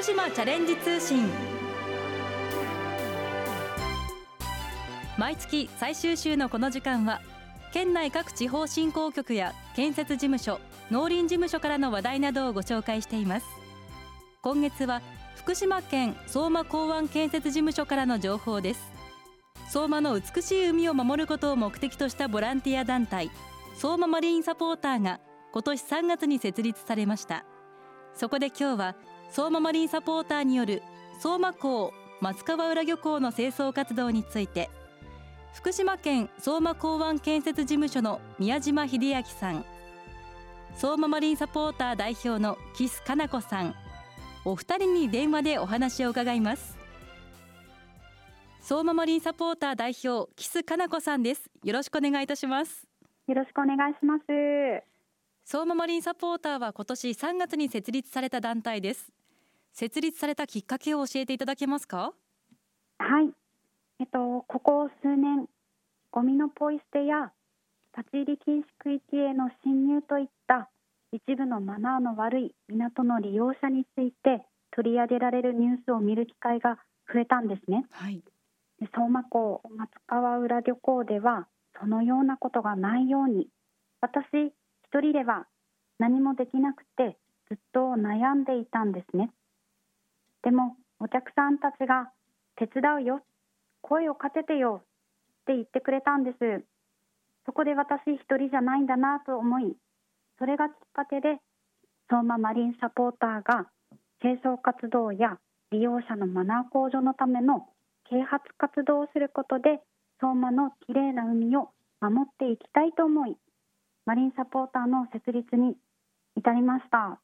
福島チャレンジ通信。毎月最終週のこの時間は県内各地方振興局や建設事務所農林事務所からの話題などをご紹介しています。今月は福島県相馬港湾建設事務所からの情報です。相馬の美しい海を守ることを目的としたボランティア団体相馬マリンサポーターが今年3月に設立されました。そこで今日は相馬マリンサポーターによる相馬港松川浦漁港の清掃活動について福島県相馬港湾建設事務所の宮島秀明さん相馬マリンサポーター代表の岸かな子さんお二人に電話でお話を伺います。相馬マリンサポーター代表岸かな子さんです。よろしくお願いいたします。よろしくお願いします。相馬マリンサポーターは今年3月に設立された団体です設立されたきっかけを教えていただけますか？はい。えっとここ数年ゴミのポイ捨てや立ち入り禁止区域への侵入といった一部のマナーの悪い港の利用者について取り上げられるニュースを見る機会が増えたんですね、はい、相馬港松川浦漁港ではそのようなことがないように私一人では何もできなくてずっと悩んでいたんですねでもお客さんたちが手伝うよ。声をかけてよ。って言ってくれたんです。そこで私一人じゃないんだなと思いそれがきっかけで相馬マリンサポーターが清掃活動や利用者のマナー向上のための啓発活動をすることで相馬のきれいな海を守っていきたいと思いマリンサポーターの設立に至りました。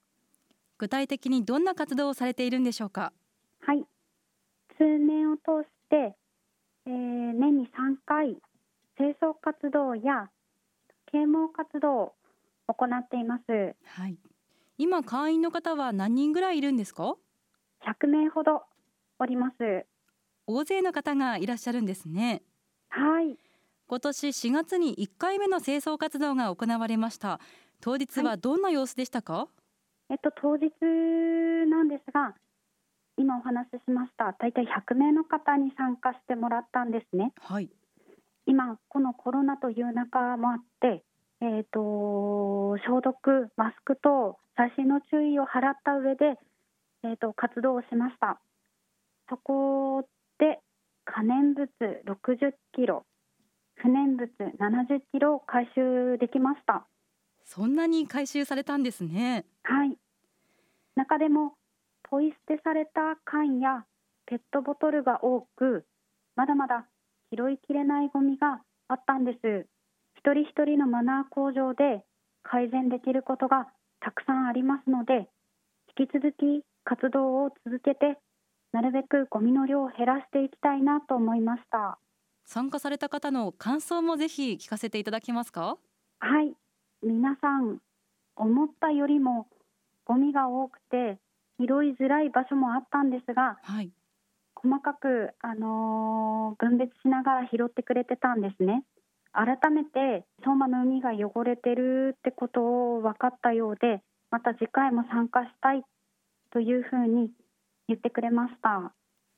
具体的にどんな活動をされているんでしょうか？はい。数年を通して、えー、年に3回清掃活動や啓蒙活動を行っています、はい、今会員の方は何人ぐらいいるんですか？100名ほどおります。大勢の方がいらっしゃるんですね。はい。今年4月に1回目の清掃活動が行われました。当日はどんな様子でしたか、はいえっと、当日なんですが今お話ししました大体100名の方に参加してもらったんですね。はい、今このコロナという中もあって、えーと、消毒マスク等細心の注意を払った上で、えーと、活動をしました。そこで可燃物60キロ不燃物70キロを回収できましたそんなに回収されたんですね。はい。中でもポイ捨てされた缶やペットボトルが多くまだまだ拾いきれないゴミがあったんです。一人一人のマナー向上で改善できることがたくさんありますので引き続き活動を続けてなるべくゴミの量を減らしていきたいなと思いました。参加された方の感想もぜひ聞かせていただけますか？はい皆さん思ったよりもゴミが多くて拾いづらい場所もあったんですが、はい、細かく、あのー、分別しながら拾ってくれてたんですね。改めて相馬の海が汚れてるってことを分かったようでまた次回も参加したいというふうに言ってくれました。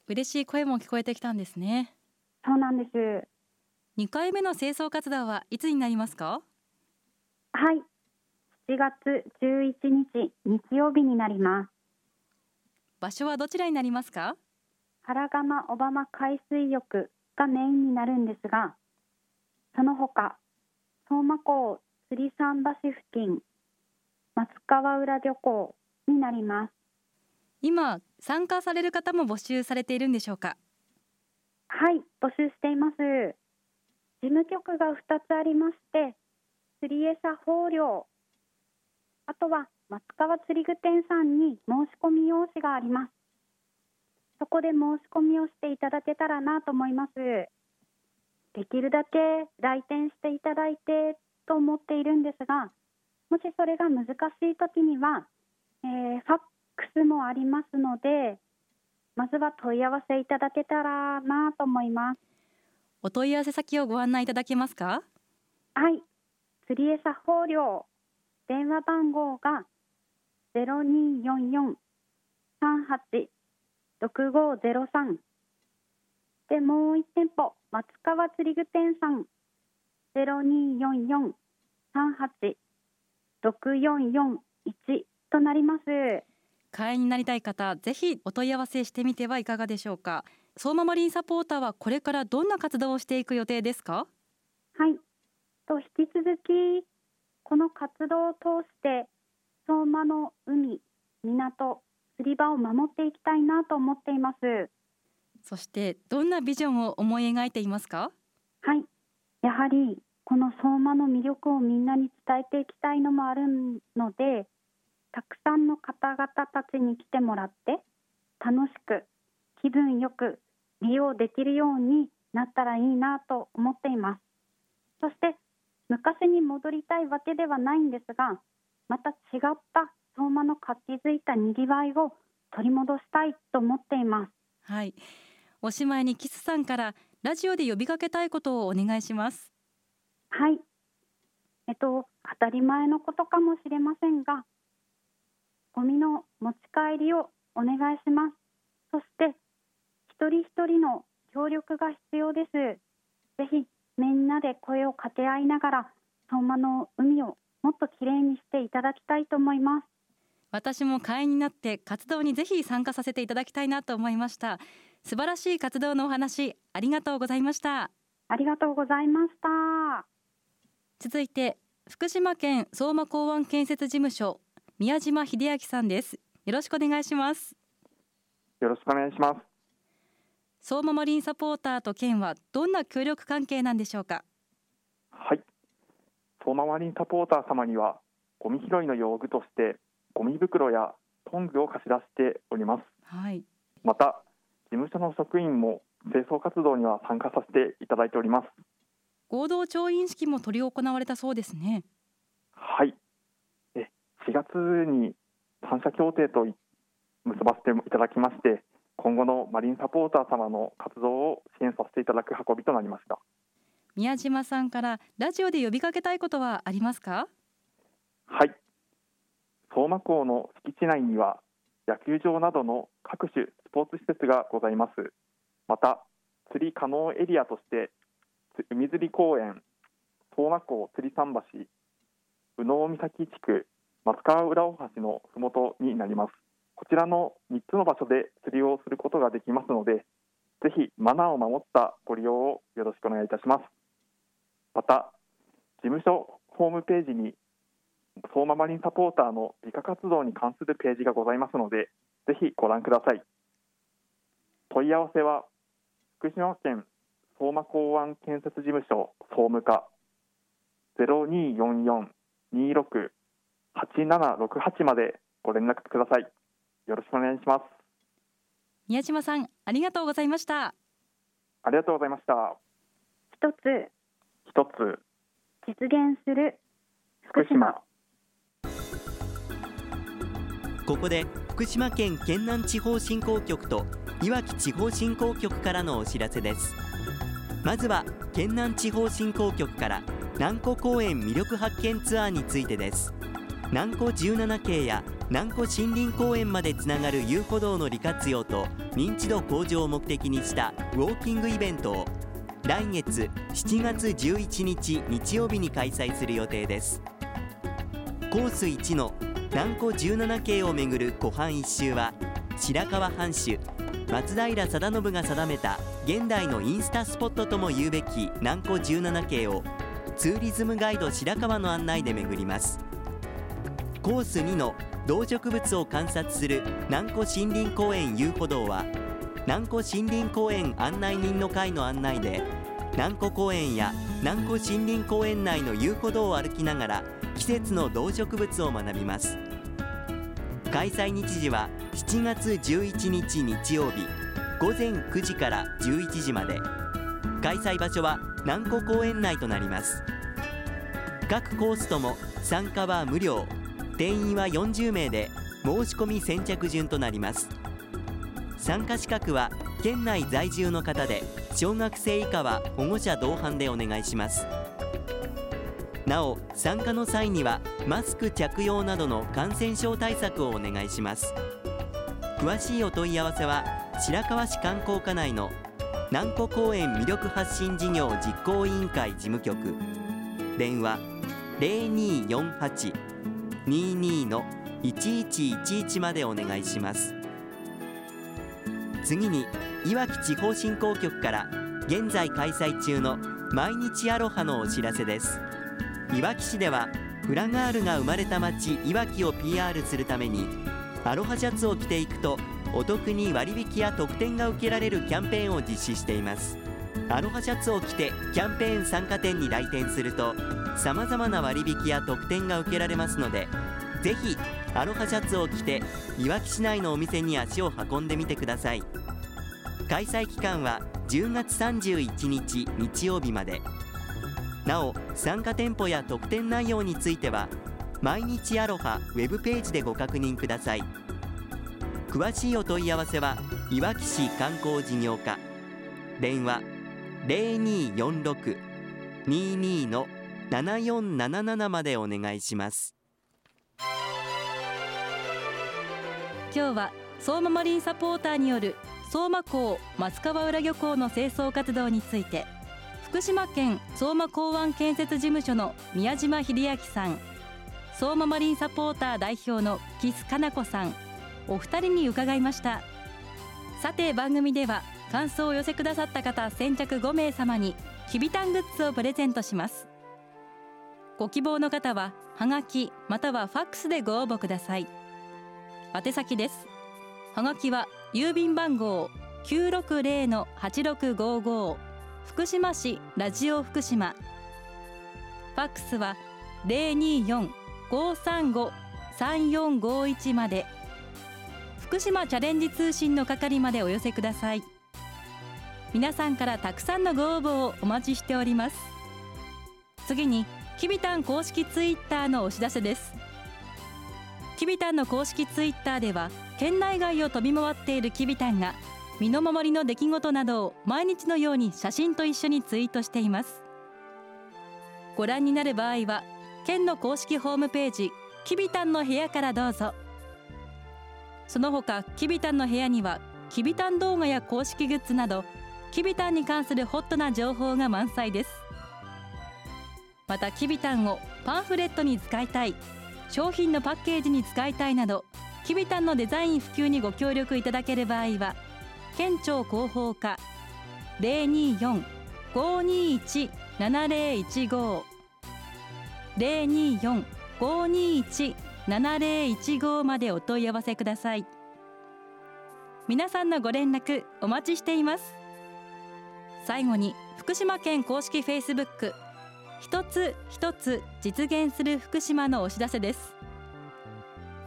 嬉しい声も聞こえてきたんですね。そうなんです。2回目の清掃活動はいつになりますか？はい。7月11日日曜日になります。場所はどちらになりますか？原釜小浜海水浴がメインになるんですがその他相馬港釣り桟橋付近松川浦漁港になります。今参加される方も募集されているんでしょうか？はい募集しています。事務局が2つありまして釣り餌豊漁あとは松川釣り具店さんに申し込み用紙があります。そこで申し込みをしていただけたらなと思います。できるだけ来店していただいてと思っているんですが、もしそれが難しい時には、えー、ファックスもありますので、まずは問い合わせいただけたらなと思います。お問い合わせ先をご案内いただけますか？はい。釣り餌豊漁。電話番号が0244 0244-386503でもう1店舗松川釣り具店さん。0244-386441となります。会員になりたい方ぜひお問い合わせしてみてはいかがでしょうか。相馬マリンサポーターはこれからどんな活動をしていく予定ですか？はいと引き続きこの活動を通して相馬の海港釣り場を守っていきたいなと思っています。そしてどんなビジョンを思い描いていますか？はい。やはりこの相馬の魅力をみんなに伝えていきたいのもあるのでたくさんの方々たちに来てもらって楽しく気分よく利用できるようになったらいいなと思っています。そして昔に戻りたいわけではないんですがまた違った相馬の活気づいたにぎわいを取り戻したいと思っています。はい。おしまいにキスさんからラジオで呼びかけたいことをお願いします。はい。えっと当たり前のことかもしれませんがゴミの持ち帰りをお願いします。そして一人一人の協力が必要です。ぜひみんなで声を掛け合いながら相馬の海をもっときれいにしていただきたいと思います。私も会員になって活動にぜひ参加させていただきたいなと思いました。素晴らしい活動のお話ありがとうございました。ありがとうございました。続いて福島県相馬港湾建設事務所宮島秀明さんです。よろしくお願いします。よろしくお願いします相馬マリンサポーターと県はどんな協力関係なんでしょうか？はい。相馬マリンサポーター様にはゴミ拾いの用具としてゴミ袋やトングを貸し出しております。はい。また事務所の職員も清掃活動には参加させていただいております。合同調印式も執り行われたそうですね。はい。え4月に三者協定と結ばせていただきまして今後のマリンサポーター様の活動を支援させていただく運びとなりました。宮島さんからラジオで呼びかけたいことはありますか？はい。相馬港の敷地内には野球場などの各種スポーツ施設がございます。また釣り可能エリアとして海釣り公園相馬港釣り桟橋宇野岬地区松川浦大橋のふもとになりますこちらの3つの場所で釣りをすることができますのでぜひマナーを守ったご利用をよろしくお願いいたします。また事務所ホームページに相馬マリンサポーターの理科活動に関するページがございますのでぜひご覧ください。問い合わせは福島県相馬港湾建設事務所総務課0244-26-8768までご連絡ください。よろしくお願いします。宮島さんありがとうございました。ありがとうございました。一つ。一つ。実現する。福島。ここで福島県県南地方振興局といわき地方振興局からのお知らせです。まずは県南地方振興局から南湖公園魅力発見ツアーについてです。南湖17系や南湖森林公園までつながる遊歩道の利活用と認知度向上を目的にしたウォーキングイベントを来月7月11日日曜日に開催する予定です。コース1の南湖17系をめぐる湖畔一周は白河藩主松平定信が定めた現代のインスタスポットとも言うべき南湖17系をツーリズムガイド白川の案内で巡ります。コース2の動植物を観察する南湖森林公園遊歩道は南湖森林公園案内人の会の案内で南湖公園や南湖森林公園内の遊歩道を歩きながら季節の動植物を学びます。開催日時は7月11日日曜日午前9時から11時まで。開催場所は南湖公園内となります。各コースとも参加は無料。定員は40名で申し込み先着順となります。参加資格は県内在住の方で小学生以下は保護者同伴でお願いします。なお参加の際にはマスク着用などの感染症対策をお願いします。詳しいお問い合わせは白河市観光課内の南湖公園魅力発信事業実行委員会事務局。電話0248 22の1111までお願いします。次にいわき地方振興局から現在開催中の毎日アロハのお知らせです。いわき市ではフラガールが生まれた町いわきを PR するためにアロハシャツを着ていくとお得に割引や特典が受けられるキャンペーンを実施しています。アロハシャツを着てキャンペーン参加店に来店するとさまざまな割引や特典が受けられますのでぜひアロハシャツを着ていわき市内のお店に足を運んでみてください。開催期間は10月31日日曜日まで。なお参加店舗や特典内容については毎日アロハウェブページでご確認ください。詳しいお問い合わせはいわき市観光事業課。電話0246-22の7477までお願いします。今日は相馬マリンサポーターによる相馬港松川浦漁港の清掃活動について福島県相馬港湾建設事務所の宮島秀明さん相馬マリンサポーター代表の木須かな子さんお二人に伺いました。さて番組では感想を寄せくださった方先着5名様にきびたんグッズをプレゼントします。ご希望の方ははがきまたはファックスでご応募ください。宛先です。はがきは郵便番号960-8655福島市ラジオ福島。ファックスは024-535-3451まで。福島チャレンジ通信の係までお寄せください。皆さんからたくさんのご応募をお待ちしております。次にきびたん公式ツイッターのお知らせです。きびたんの公式ツイッターでは県内外を飛び回っているきびたんが身の回りの出来事などを毎日のように写真と一緒にツイートしています。ご覧になる場合は県の公式ホームページきびたんの部屋からどうぞ。その他きびたんの部屋にはきびたん動画や公式グッズなどきびたんに関するホットな情報が満載です。またきびたんをパンフレットに使いたい商品のパッケージに使いたいなどきびたんのデザイン普及にご協力いただける場合は県庁広報課024-521-7015 024-521-7015までお問い合わせください。皆さんのご連絡お待ちしています。最後に福島県公式フェイスブック。一つ一つ実現する福島のお知らせです。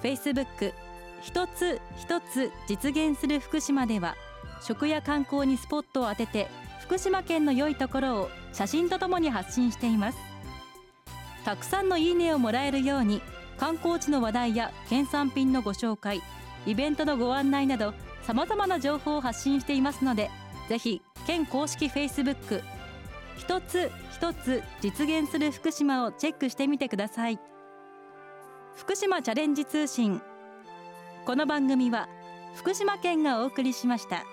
フェイスブック。一つ一つ実現する福島では食や観光にスポットを当てて福島県の良いところを写真とともに発信しています。たくさんのいいねをもらえるように観光地の話題や県産品のご紹介イベントのご案内などさまざまな情報を発信していますのでぜひ県公式フェイスブック。一つ一つ実現する福島をチェックしてみてください。福島チャレンジ通信。この番組は福島県がお送りしました。